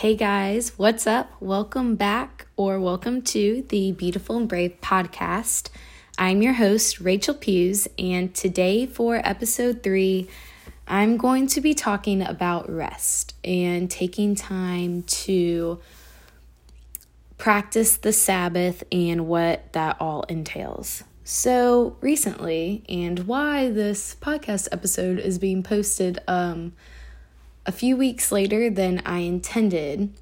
Hey guys, what's up? Welcome back or welcome to the Beautiful and Brave podcast. I'm your host, Rachel Pews, and today for episode three, I'm going to be talking about rest and taking time to practice the Sabbath and what that all entails. So, recently, and why this podcast episode is being posted um, a few weeks later than I intended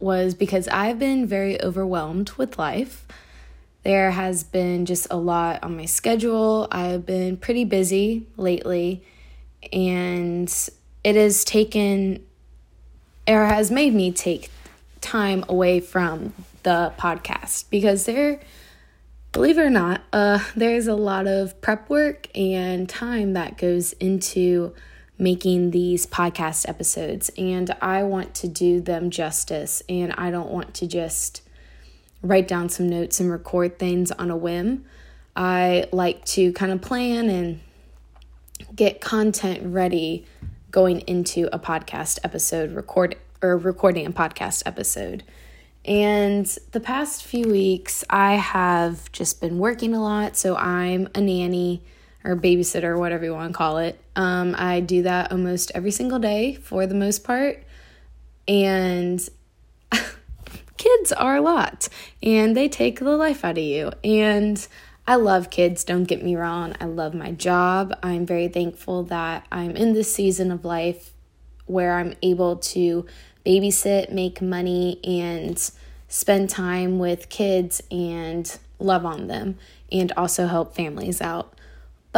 was because I've been very overwhelmed with life. There has been just a lot on my schedule. I've been pretty busy lately, and it has taken or has made me take time away from the podcast because there believe it or not uh there's a lot of prep work and time that goes into making these podcast episodes, and I want to do them justice, and I don't want to just write down some notes and record things on a whim. I like to kind of plan and get content ready going into a podcast episode record or recording a podcast episode. And the past few weeks I have just been working a lot, so I'm a nanny or babysitter, whatever you want to call it. Um, I do that almost every single day for the most part. And kids are a lot and they take the life out of you. And I love kids, don't get me wrong. I love my job. I'm very thankful that I'm in this season of life where I'm able to babysit, make money, and spend time with kids and love on them and also help families out.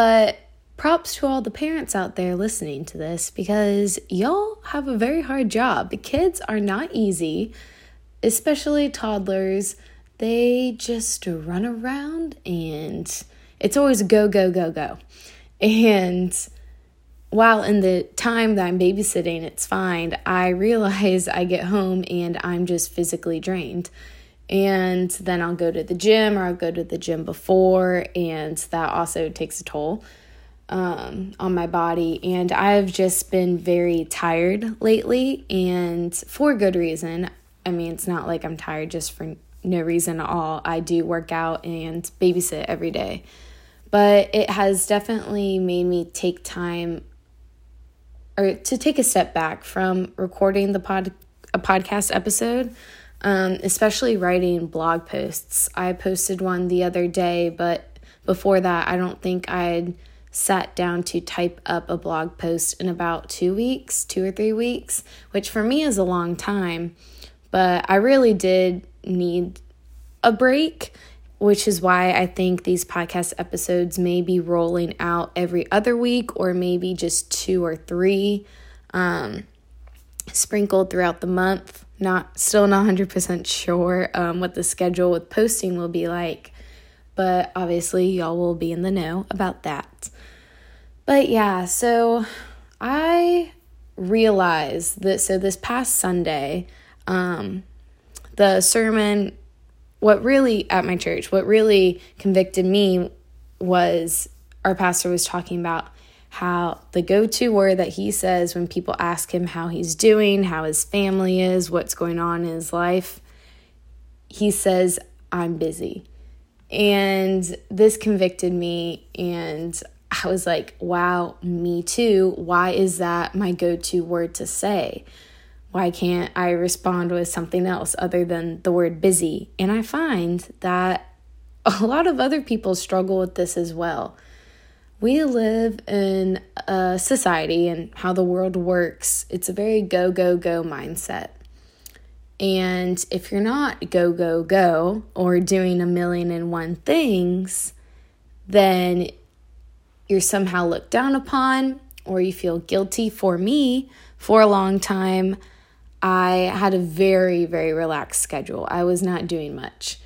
But props to all the parents out there listening to this because y'all have a very hard job. The kids are not easy, especially toddlers. They just run around and it's always go, go, go, go. And while in the time that I'm babysitting, it's fine, I realize I get home and I'm just physically drained and then I'll go to the gym or I'll go to the gym before, and that also takes a toll um, on my body. And I've just been very tired lately, and for good reason. I mean, it's not like I'm tired just for no reason at all. I do work out and babysit every day, but it has definitely made me take time or to take a step back from recording the pod a podcast episode um, especially writing blog posts. I posted one the other day, but before that, I don't think I'd sat down to type up a blog post in about two weeks, two or three weeks, which for me is a long time. But I really did need a break, which is why I think these podcast episodes may be rolling out every other week or maybe just two or three um, sprinkled throughout the month not still not 100% sure um, what the schedule with posting will be like but obviously y'all will be in the know about that. But yeah so i realized that so this past sunday um, the sermon what really at my church what really convicted me was our pastor was talking about how the go to word that he says when people ask him how he's doing, how his family is, what's going on in his life, he says, I'm busy. And this convicted me, and I was like, wow, me too. Why is that my go to word to say? Why can't I respond with something else other than the word busy? And I find that a lot of other people struggle with this as well we live in a society and how the world works, it's a very go, go, go mindset. And if you're not go, go, go or doing a million and one things, then you're somehow looked down upon or you feel guilty. For me, for a long time, I had a very, very relaxed schedule. I was not doing much.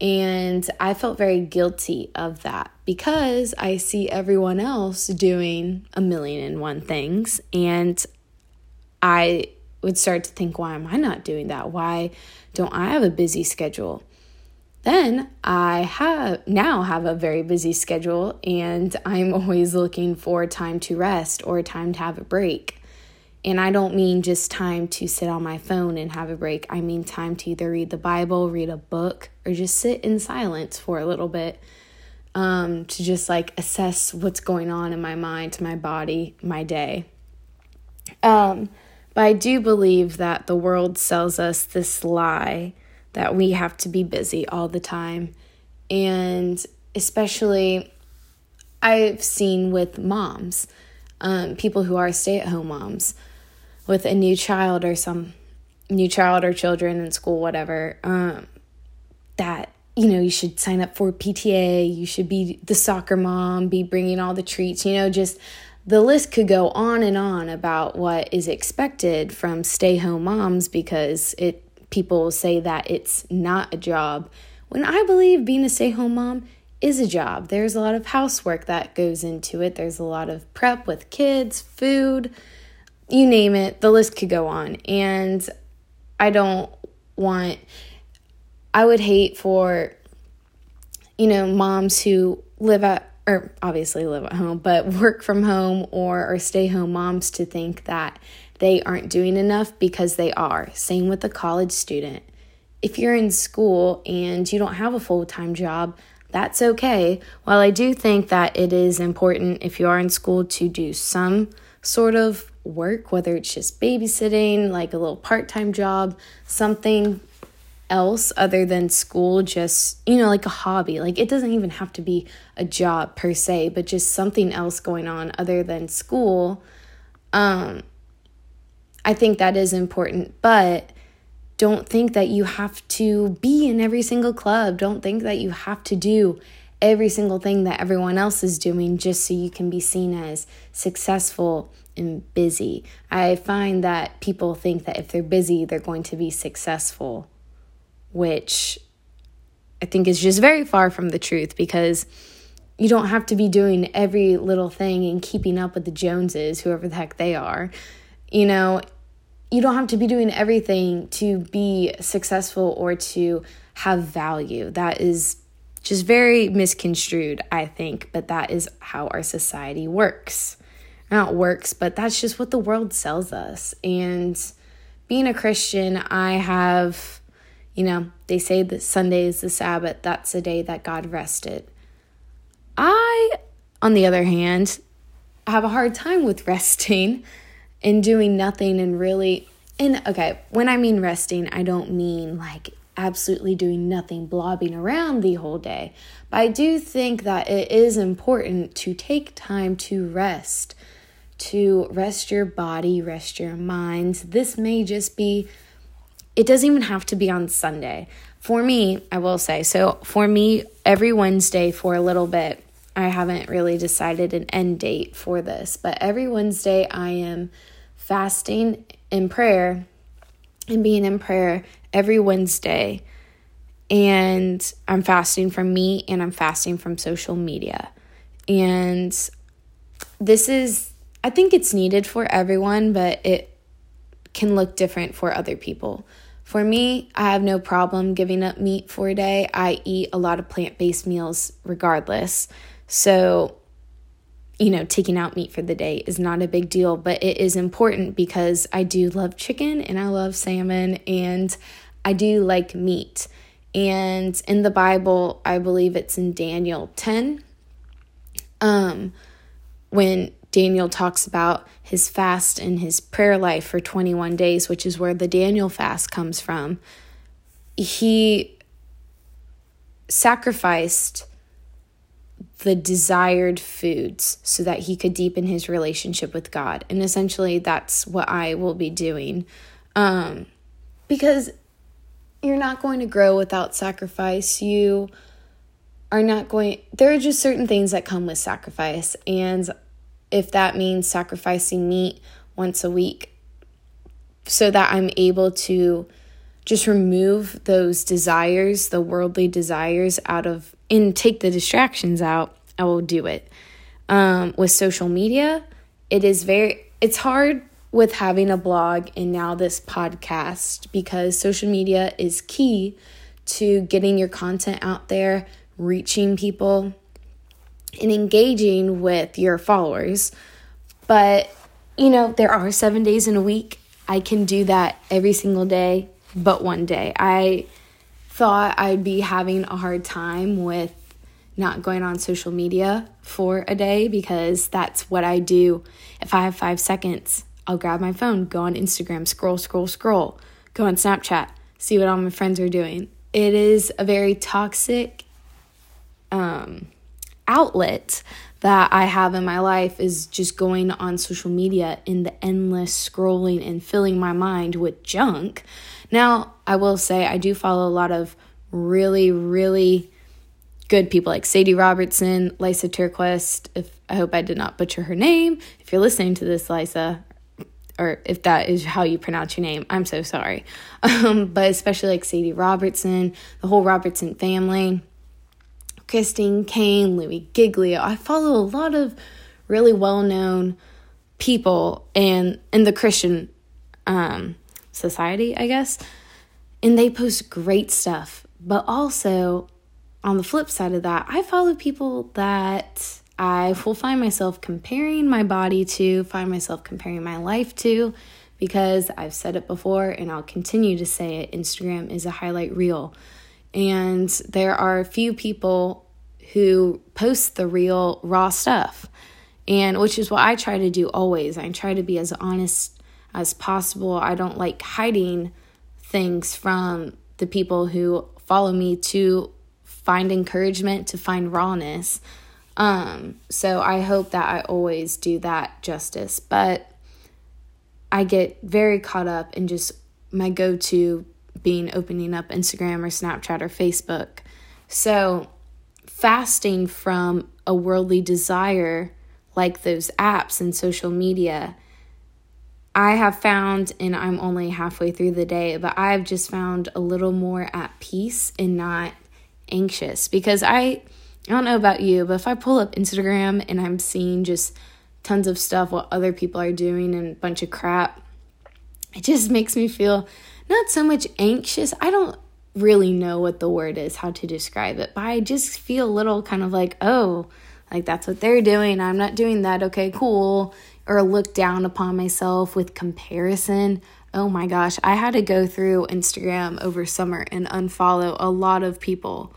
And I felt very guilty of that because I see everyone else doing a million and one things. And I would start to think, why am I not doing that? Why don't I have a busy schedule? Then I have now have a very busy schedule and I'm always looking for time to rest or time to have a break. And I don't mean just time to sit on my phone and have a break. I mean time to either read the Bible, read a book, or just sit in silence for a little bit um, to just like assess what's going on in my mind, to my body, my day. Um, but I do believe that the world sells us this lie that we have to be busy all the time. And especially, I've seen with moms, um, people who are stay at home moms with a new child or some new child or children in school, whatever, um, that you know, you should sign up for PTA, you should be the soccer mom, be bringing all the treats, you know, just the list could go on and on about what is expected from stay home moms because it people say that it's not a job when I believe being a stay home mom is a job. There's a lot of housework that goes into it. There's a lot of prep with kids, food, you name it. The list could go on. And I don't want I would hate for you know moms who live at or obviously live at home, but work from home or, or stay home moms to think that they aren't doing enough because they are. Same with a college student. If you're in school and you don't have a full time job, that's okay. While I do think that it is important if you are in school to do some sort of work, whether it's just babysitting, like a little part time job, something else other than school, just, you know, like a hobby. Like it doesn't even have to be a job per se, but just something else going on other than school. Um, I think that is important, but don't think that you have to be in every single club. Don't think that you have to do every single thing that everyone else is doing just so you can be seen as successful and busy. I find that people think that if they're busy, they're going to be successful which I think is just very far from the truth because you don't have to be doing every little thing and keeping up with the Joneses, whoever the heck they are. You know, you don't have to be doing everything to be successful or to have value. That is just very misconstrued, I think, but that is how our society works. Not works, but that's just what the world sells us. And being a Christian, I have you know, they say that Sunday is the Sabbath, that's the day that God rested. I, on the other hand, have a hard time with resting and doing nothing and really and okay, when I mean resting, I don't mean like absolutely doing nothing, blobbing around the whole day. But I do think that it is important to take time to rest, to rest your body, rest your mind. This may just be it doesn't even have to be on Sunday. For me, I will say, so for me, every Wednesday for a little bit, I haven't really decided an end date for this, but every Wednesday I am fasting in prayer and being in prayer every Wednesday. And I'm fasting from me and I'm fasting from social media. And this is, I think it's needed for everyone, but it can look different for other people. For me, I have no problem giving up meat for a day. I eat a lot of plant based meals regardless. So, you know, taking out meat for the day is not a big deal, but it is important because I do love chicken and I love salmon and I do like meat. And in the Bible, I believe it's in Daniel 10, um, when Daniel talks about his fast and his prayer life for 21 days, which is where the Daniel fast comes from. He sacrificed the desired foods so that he could deepen his relationship with God. And essentially, that's what I will be doing. Um, because you're not going to grow without sacrifice. You are not going, there are just certain things that come with sacrifice. And if that means sacrificing meat once a week so that I'm able to just remove those desires, the worldly desires out of and take the distractions out, I will do it. Um, with social media, it is very it's hard with having a blog and now this podcast because social media is key to getting your content out there, reaching people, and engaging with your followers. But you know, there are seven days in a week. I can do that every single day, but one day. I thought I'd be having a hard time with not going on social media for a day because that's what I do. If I have five seconds, I'll grab my phone, go on Instagram, scroll, scroll, scroll, go on Snapchat, see what all my friends are doing. It is a very toxic um, outlet that I have in my life is just going on social media in the endless scrolling and filling my mind with junk. Now, I will say I do follow a lot of really, really good people like Sadie Robertson, Lysa TerKeurst. If I hope I did not butcher her name. If you're listening to this, Lysa, or if that is how you pronounce your name, I'm so sorry. Um, but especially like Sadie Robertson, the whole Robertson family. Christine Caine, Louie Giglio. I follow a lot of really well known people and in the Christian um, society, I guess. And they post great stuff. But also, on the flip side of that, I follow people that I will find myself comparing my body to, find myself comparing my life to, because I've said it before and I'll continue to say it Instagram is a highlight reel. And there are a few people who post the real raw stuff. And which is what I try to do always. I try to be as honest as possible. I don't like hiding things from the people who follow me to find encouragement, to find rawness. Um, so I hope that I always do that justice. But I get very caught up in just my go to being opening up Instagram or Snapchat or Facebook. So, fasting from a worldly desire like those apps and social media, I have found, and I'm only halfway through the day, but I've just found a little more at peace and not anxious because I, I don't know about you, but if I pull up Instagram and I'm seeing just tons of stuff what other people are doing and a bunch of crap, it just makes me feel not so much anxious. I don't really know what the word is, how to describe it, but I just feel a little kind of like, oh, like that's what they're doing. I'm not doing that. Okay, cool. Or look down upon myself with comparison. Oh my gosh, I had to go through Instagram over summer and unfollow a lot of people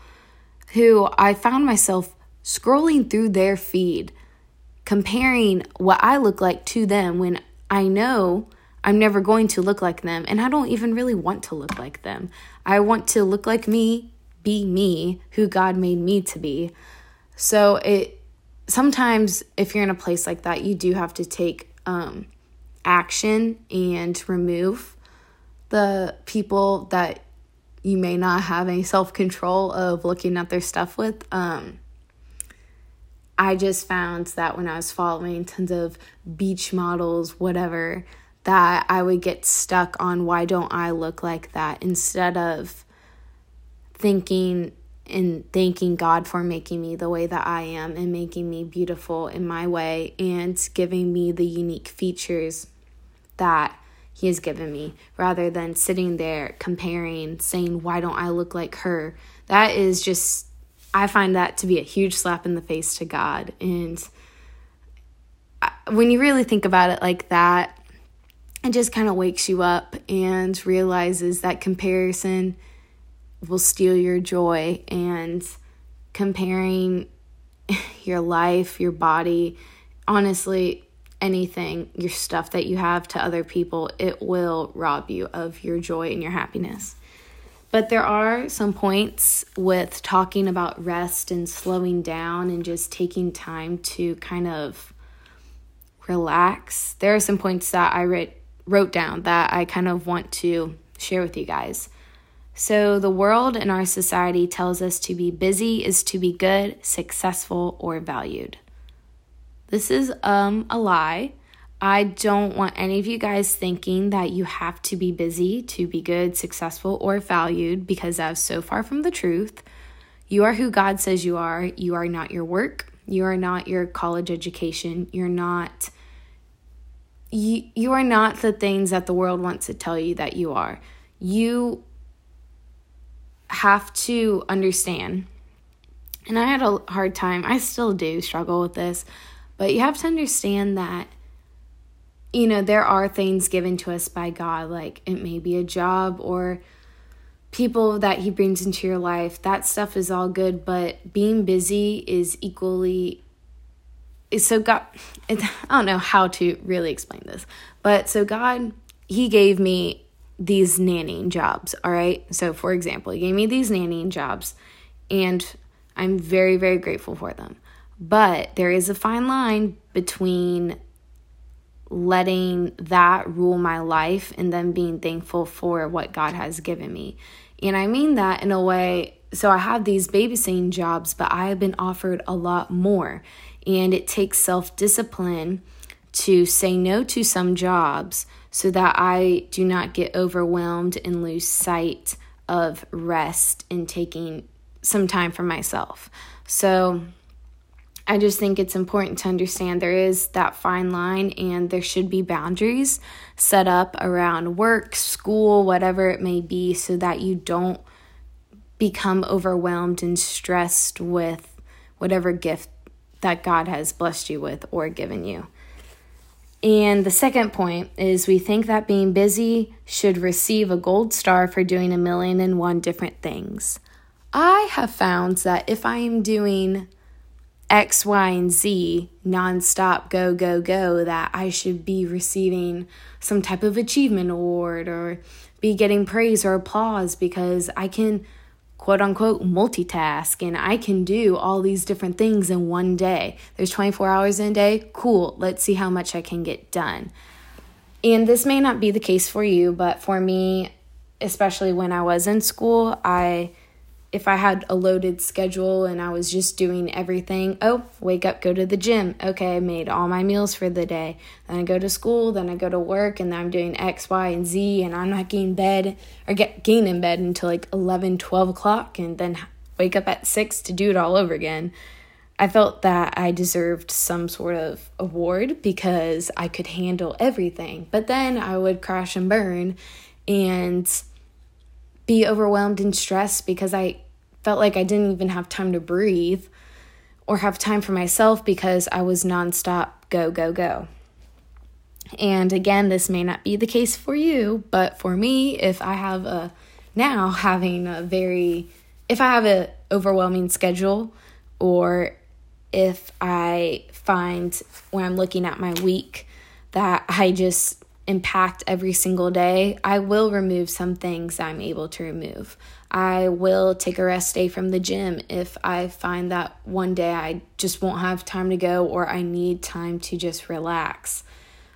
who I found myself scrolling through their feed, comparing what I look like to them when I know I'm never going to look like them, and I don't even really want to look like them. I want to look like me, be me, who God made me to be. So it sometimes if you're in a place like that, you do have to take um, action and remove the people that you may not have any self control of looking at their stuff with. Um, I just found that when I was following tons of beach models, whatever, that I would get stuck on why don't I look like that instead of thinking and thanking God for making me the way that I am and making me beautiful in my way and giving me the unique features that He has given me rather than sitting there comparing, saying, Why don't I look like her? That is just, I find that to be a huge slap in the face to God. And when you really think about it like that, it just kind of wakes you up and realizes that comparison will steal your joy and comparing your life, your body, honestly, anything, your stuff that you have to other people, it will rob you of your joy and your happiness. But there are some points with talking about rest and slowing down and just taking time to kind of relax. There are some points that I wrote wrote down that I kind of want to share with you guys. So, the world and our society tells us to be busy is to be good, successful, or valued. This is um, a lie. I don't want any of you guys thinking that you have to be busy to be good, successful, or valued because that's so far from the truth. You are who God says you are. You are not your work. You are not your college education. You're not you, you are not the things that the world wants to tell you that you are. You have to understand. And I had a hard time, I still do struggle with this, but you have to understand that you know, there are things given to us by God, like it may be a job or people that He brings into your life. That stuff is all good, but being busy is equally. So, God, I don't know how to really explain this, but so God, He gave me these nannying jobs, all right? So, for example, He gave me these nannying jobs, and I'm very, very grateful for them. But there is a fine line between letting that rule my life and then being thankful for what God has given me. And I mean that in a way, so I have these babysitting jobs, but I have been offered a lot more. And it takes self discipline to say no to some jobs so that I do not get overwhelmed and lose sight of rest and taking some time for myself. So, I just think it's important to understand there is that fine line and there should be boundaries set up around work, school, whatever it may be, so that you don't become overwhelmed and stressed with whatever gift that God has blessed you with or given you. And the second point is we think that being busy should receive a gold star for doing a million and one different things. I have found that if I am doing X, Y, and Z nonstop, go, go, go, that I should be receiving some type of achievement award or be getting praise or applause because I can quote unquote multitask and I can do all these different things in one day. There's 24 hours in a day. Cool. Let's see how much I can get done. And this may not be the case for you, but for me, especially when I was in school, I if I had a loaded schedule and I was just doing everything, oh, wake up, go to the gym. Okay, I made all my meals for the day. Then I go to school, then I go to work, and then I'm doing X, Y, and Z, and I'm not getting bed or get getting in bed until like 11, 12 o'clock, and then wake up at 6 to do it all over again. I felt that I deserved some sort of award because I could handle everything. But then I would crash and burn and be overwhelmed and stressed because I felt like I didn't even have time to breathe or have time for myself because I was nonstop go, go, go. And again, this may not be the case for you, but for me, if I have a now having a very, if I have an overwhelming schedule or if I find when I'm looking at my week that I just impact every single day, I will remove some things I'm able to remove. I will take a rest day from the gym if I find that one day I just won't have time to go or I need time to just relax.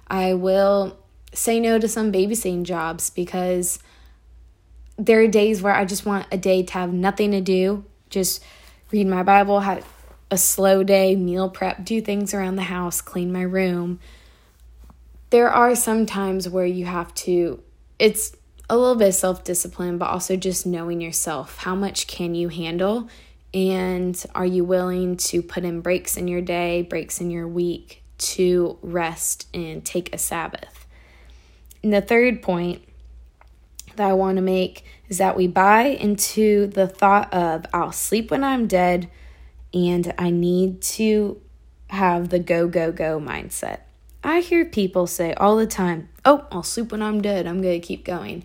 I will say no to some babysitting jobs because there are days where I just want a day to have nothing to do, just read my Bible, have a slow day, meal prep, do things around the house, clean my room there are some times where you have to, it's a little bit of self discipline, but also just knowing yourself. How much can you handle? And are you willing to put in breaks in your day, breaks in your week to rest and take a Sabbath? And the third point that I want to make is that we buy into the thought of I'll sleep when I'm dead and I need to have the go, go, go mindset. I hear people say all the time, Oh, I'll sleep when I'm dead. I'm going to keep going.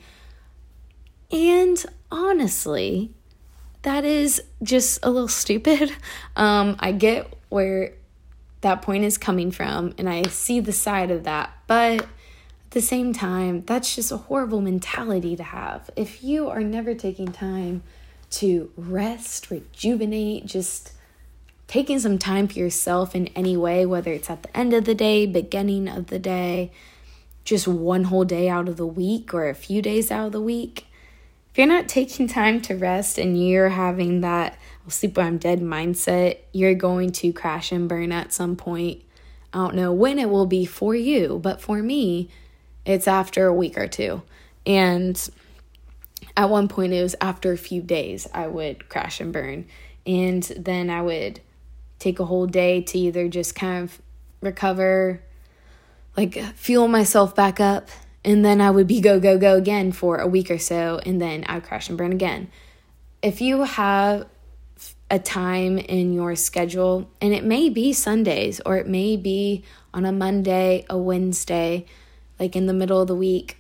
And honestly, that is just a little stupid. Um, I get where that point is coming from, and I see the side of that. But at the same time, that's just a horrible mentality to have. If you are never taking time to rest, rejuvenate, just taking some time for yourself in any way, whether it's at the end of the day, beginning of the day, just one whole day out of the week or a few days out of the week. If you're not taking time to rest and you're having that I'll sleep when I'm dead mindset, you're going to crash and burn at some point. I don't know when it will be for you, but for me, it's after a week or two. And at one point, it was after a few days, I would crash and burn. And then I would take a whole day to either just kind of recover, like fuel myself back up, and then I would be go, go, go again for a week or so, and then I'd crash and burn again. If you have a time in your schedule, and it may be Sundays or it may be on a Monday, a Wednesday, like in the middle of the week,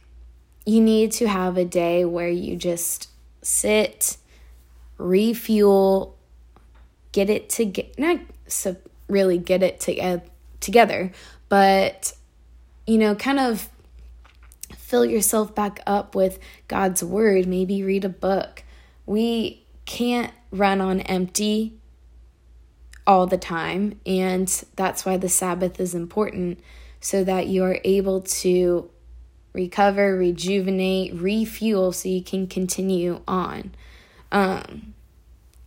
you need to have a day where you just sit, refuel, get it to get not so really get it to, uh, together, but you know, kind of fill yourself back up with God's word, maybe read a book. We can't run on empty all the time, and that's why the Sabbath is important so that you are able to recover, rejuvenate, refuel so you can continue on. Um,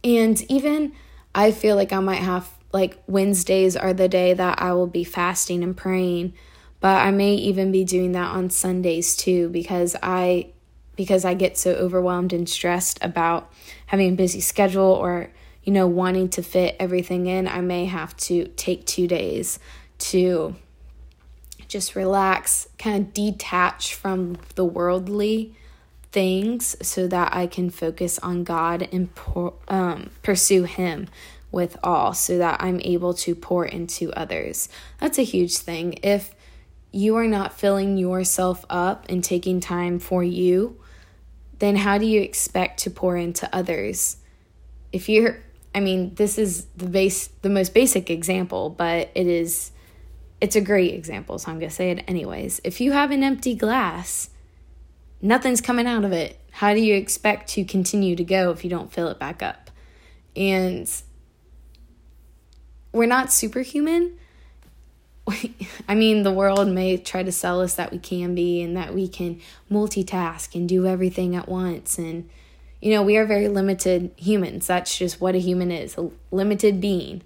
and even I feel like I might have like Wednesdays are the day that I will be fasting and praying, but I may even be doing that on Sundays too because I because I get so overwhelmed and stressed about having a busy schedule or you know wanting to fit everything in, I may have to take 2 days to just relax, kind of detach from the worldly things so that I can focus on God and pour, um, pursue Him with all so that I'm able to pour into others. That's a huge thing. If you are not filling yourself up and taking time for you, then how do you expect to pour into others? If you're I mean, this is the base the most basic example, but it is it's a great example, so I'm going to say it anyways. If you have an empty glass, nothing's coming out of it. How do you expect to continue to go if you don't fill it back up? And we're not superhuman. I mean, the world may try to sell us that we can be and that we can multitask and do everything at once. And, you know, we are very limited humans. That's just what a human is a limited being.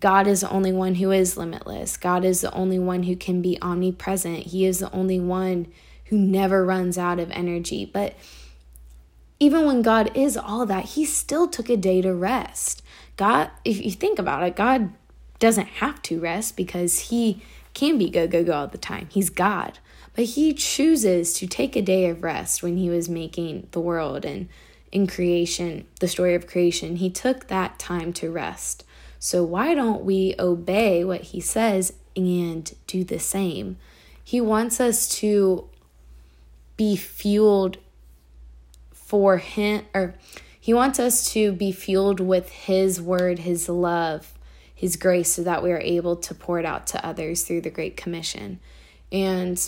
God is the only one who is limitless. God is the only one who can be omnipresent. He is the only one who never runs out of energy. But even when God is all that, He still took a day to rest. God, if you think about it, God doesn't have to rest because He can be go, go, go all the time. He's God. But He chooses to take a day of rest when He was making the world and in creation, the story of creation. He took that time to rest. So, why don't we obey what he says and do the same? He wants us to be fueled for him, or he wants us to be fueled with his word, his love, his grace, so that we are able to pour it out to others through the Great Commission. And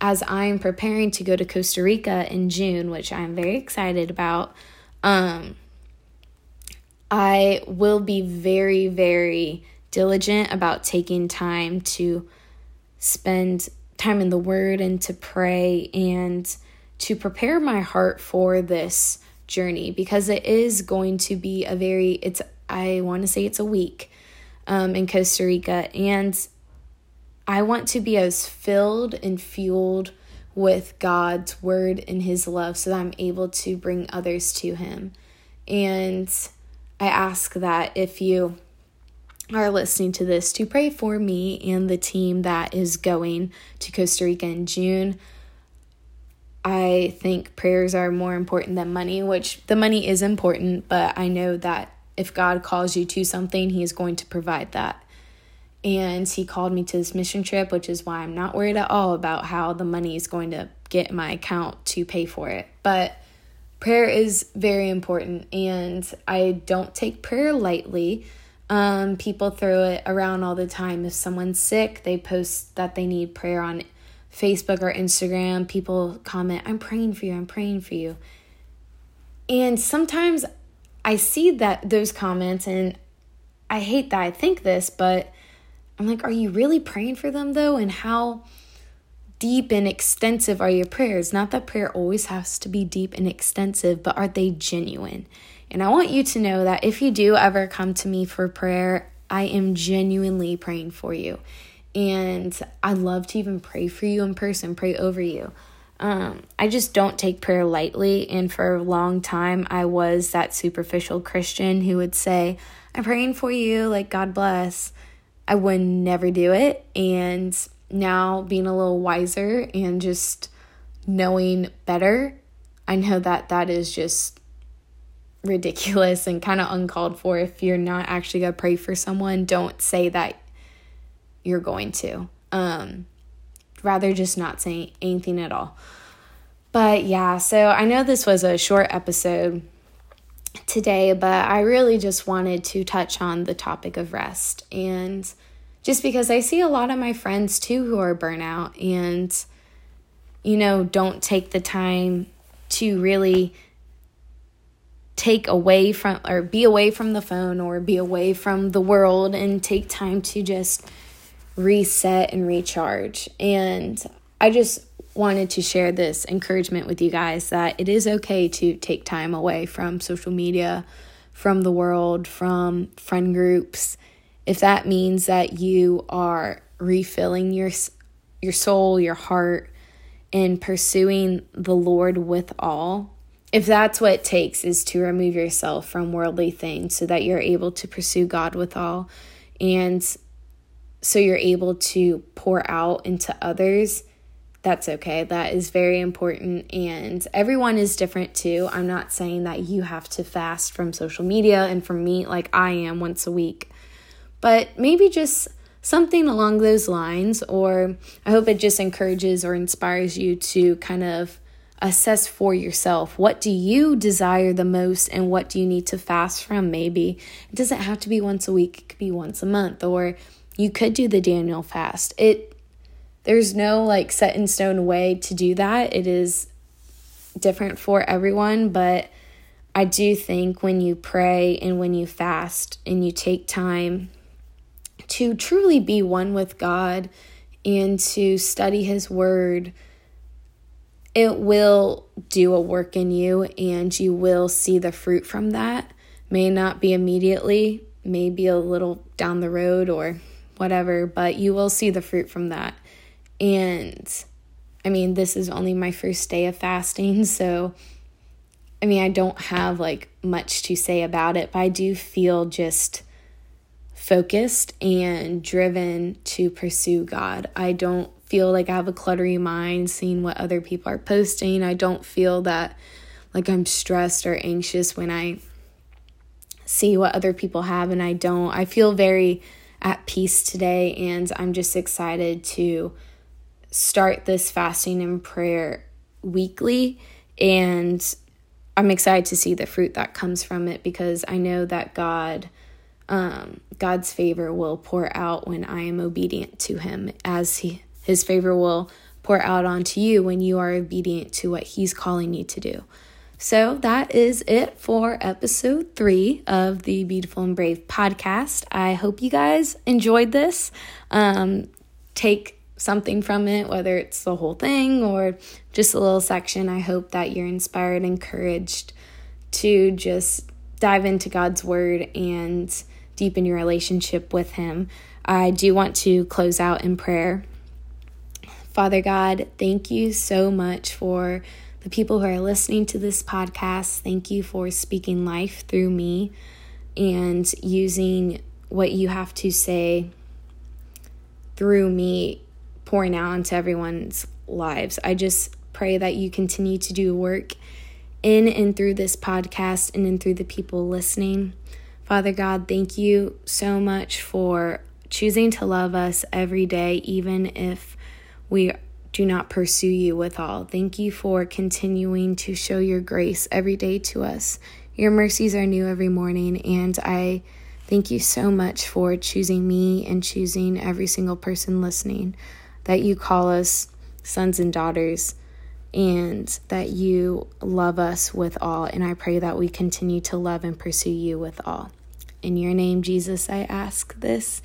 as I'm preparing to go to Costa Rica in June, which I'm very excited about, um, I will be very, very diligent about taking time to spend time in the Word and to pray and to prepare my heart for this journey because it is going to be a very, it's, I want to say it's a week um, in Costa Rica. And I want to be as filled and fueled with God's word and his love so that I'm able to bring others to him. And I ask that if you are listening to this, to pray for me and the team that is going to Costa Rica in June. I think prayers are more important than money, which the money is important, but I know that if God calls you to something, He is going to provide that. And He called me to this mission trip, which is why I'm not worried at all about how the money is going to get my account to pay for it. But prayer is very important and I don't take prayer lightly. Um, people throw it around all the time. If someone's sick, they post that they need prayer on Facebook or Instagram. People comment, I'm praying for you, I'm praying for you. And sometimes I see that those comments and I hate that I think this, but I'm like, are you really praying for them though? And how deep and extensive are your prayers? Not that prayer always has to be deep and extensive, but are they genuine? And I want you to know that if you do ever come to me for prayer, I am genuinely praying for you. And I love to even pray for you in person, pray over you. Um, I just don't take prayer lightly. And for a long time, I was that superficial Christian who would say, I'm praying for you, like, God bless. I would never do it. And now being a little wiser and just knowing better, I know that that is just ridiculous and kind of uncalled for. If you're not actually going to pray for someone, don't say that you're going to. Um, rather just not say anything at all. But yeah, so I know this was a short episode today, but I really just wanted to touch on the topic of rest. And just because I see a lot of my friends too who are burnout and, you know, don't take the time to really take away from or be away from the phone or be away from the world and take time to just reset and recharge. And I just wanted to share this encouragement with you guys that it is okay to take time away from social media, from the world, from friend groups. If that means that you are refilling your your soul, your heart, and pursuing the Lord with all, if that's what it takes is to remove yourself from worldly things so that you're able to pursue God with all and so you're able to pour out into others that's okay. That is very important. And everyone is different too. I'm not saying that you have to fast from social media and from meat like I am once a week, but maybe just something along those lines. Or I hope it just encourages or inspires you to kind of assess for yourself what do you desire the most and what do you need to fast from maybe it doesn't have to be once a week it could be once a month or you could do the daniel fast it there's no like set in stone way to do that. It is different for everyone, but I do think when you pray and when you fast and you take time to truly be one with God and to study His Word, it will do a work in you and you will see the fruit from that. May not be immediately, maybe a little down the road or whatever, but you will see the fruit from that. And I mean, this is only my first day of fasting, so I mean, I don't have like much to say about it, but I do feel just focused and driven to pursue God. I don't feel like I have a cluttery mind seeing what other people are posting. I don't feel that like I'm stressed or anxious when I see what other people have and I don't. I feel very at peace today and I'm just excited to start this fasting and prayer weekly and I'm excited to see the fruit that comes from it because I know that God um, God's favor will pour out when I am obedient to him as he his favor will pour out onto you when you are obedient to what he's calling you to do. So that is it for episode three of the Beautiful and Brave podcast. I hope you guys enjoyed this. Um, take something from it, whether it's the whole thing or just a little section. I hope that you're inspired, encouraged to just dive into God's word and deepen your relationship with Him. I do want to close out in prayer. Father God, thank you so much for the people who are listening to this podcast. Thank you for speaking life through me and using what you have to say through me pouring out into everyone's lives. I just pray that you continue to do work in and through this podcast and in through the people listening. Father God, thank you so much for choosing to love us every day, even if we do not pursue you with all. Thank you for continuing to show your grace every day to us. Your mercies are new every morning, and I thank you so much for choosing me and choosing every single person listening that you call us sons and daughters and that you love us with all. And I pray that we continue to love and pursue you with all. In your name, Jesus, I ask this.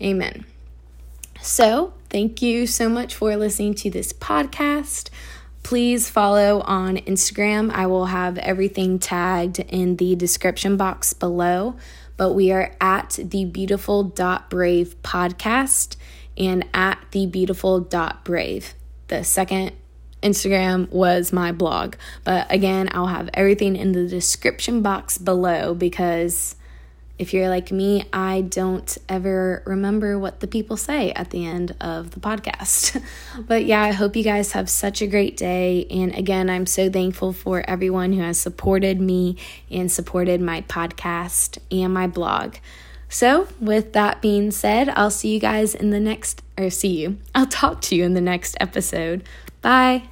Amen. So, thank you so much for listening to this podcast. Please follow on Instagram. I will have everything tagged in the description box below. But we are at the beautiful brave podcast and at the beautiful brave. The second Instagram was my blog. But again, I'll have everything in the description box below because if you're like me, I don't ever remember what the people say at the end of the podcast. but yeah, I hope you guys have such a great day. And again, I'm so thankful for everyone who has supported me and supported my podcast and my blog. So, with that being said, I'll see you guys in the next, or see you. I'll talk to you in the next episode. Bye.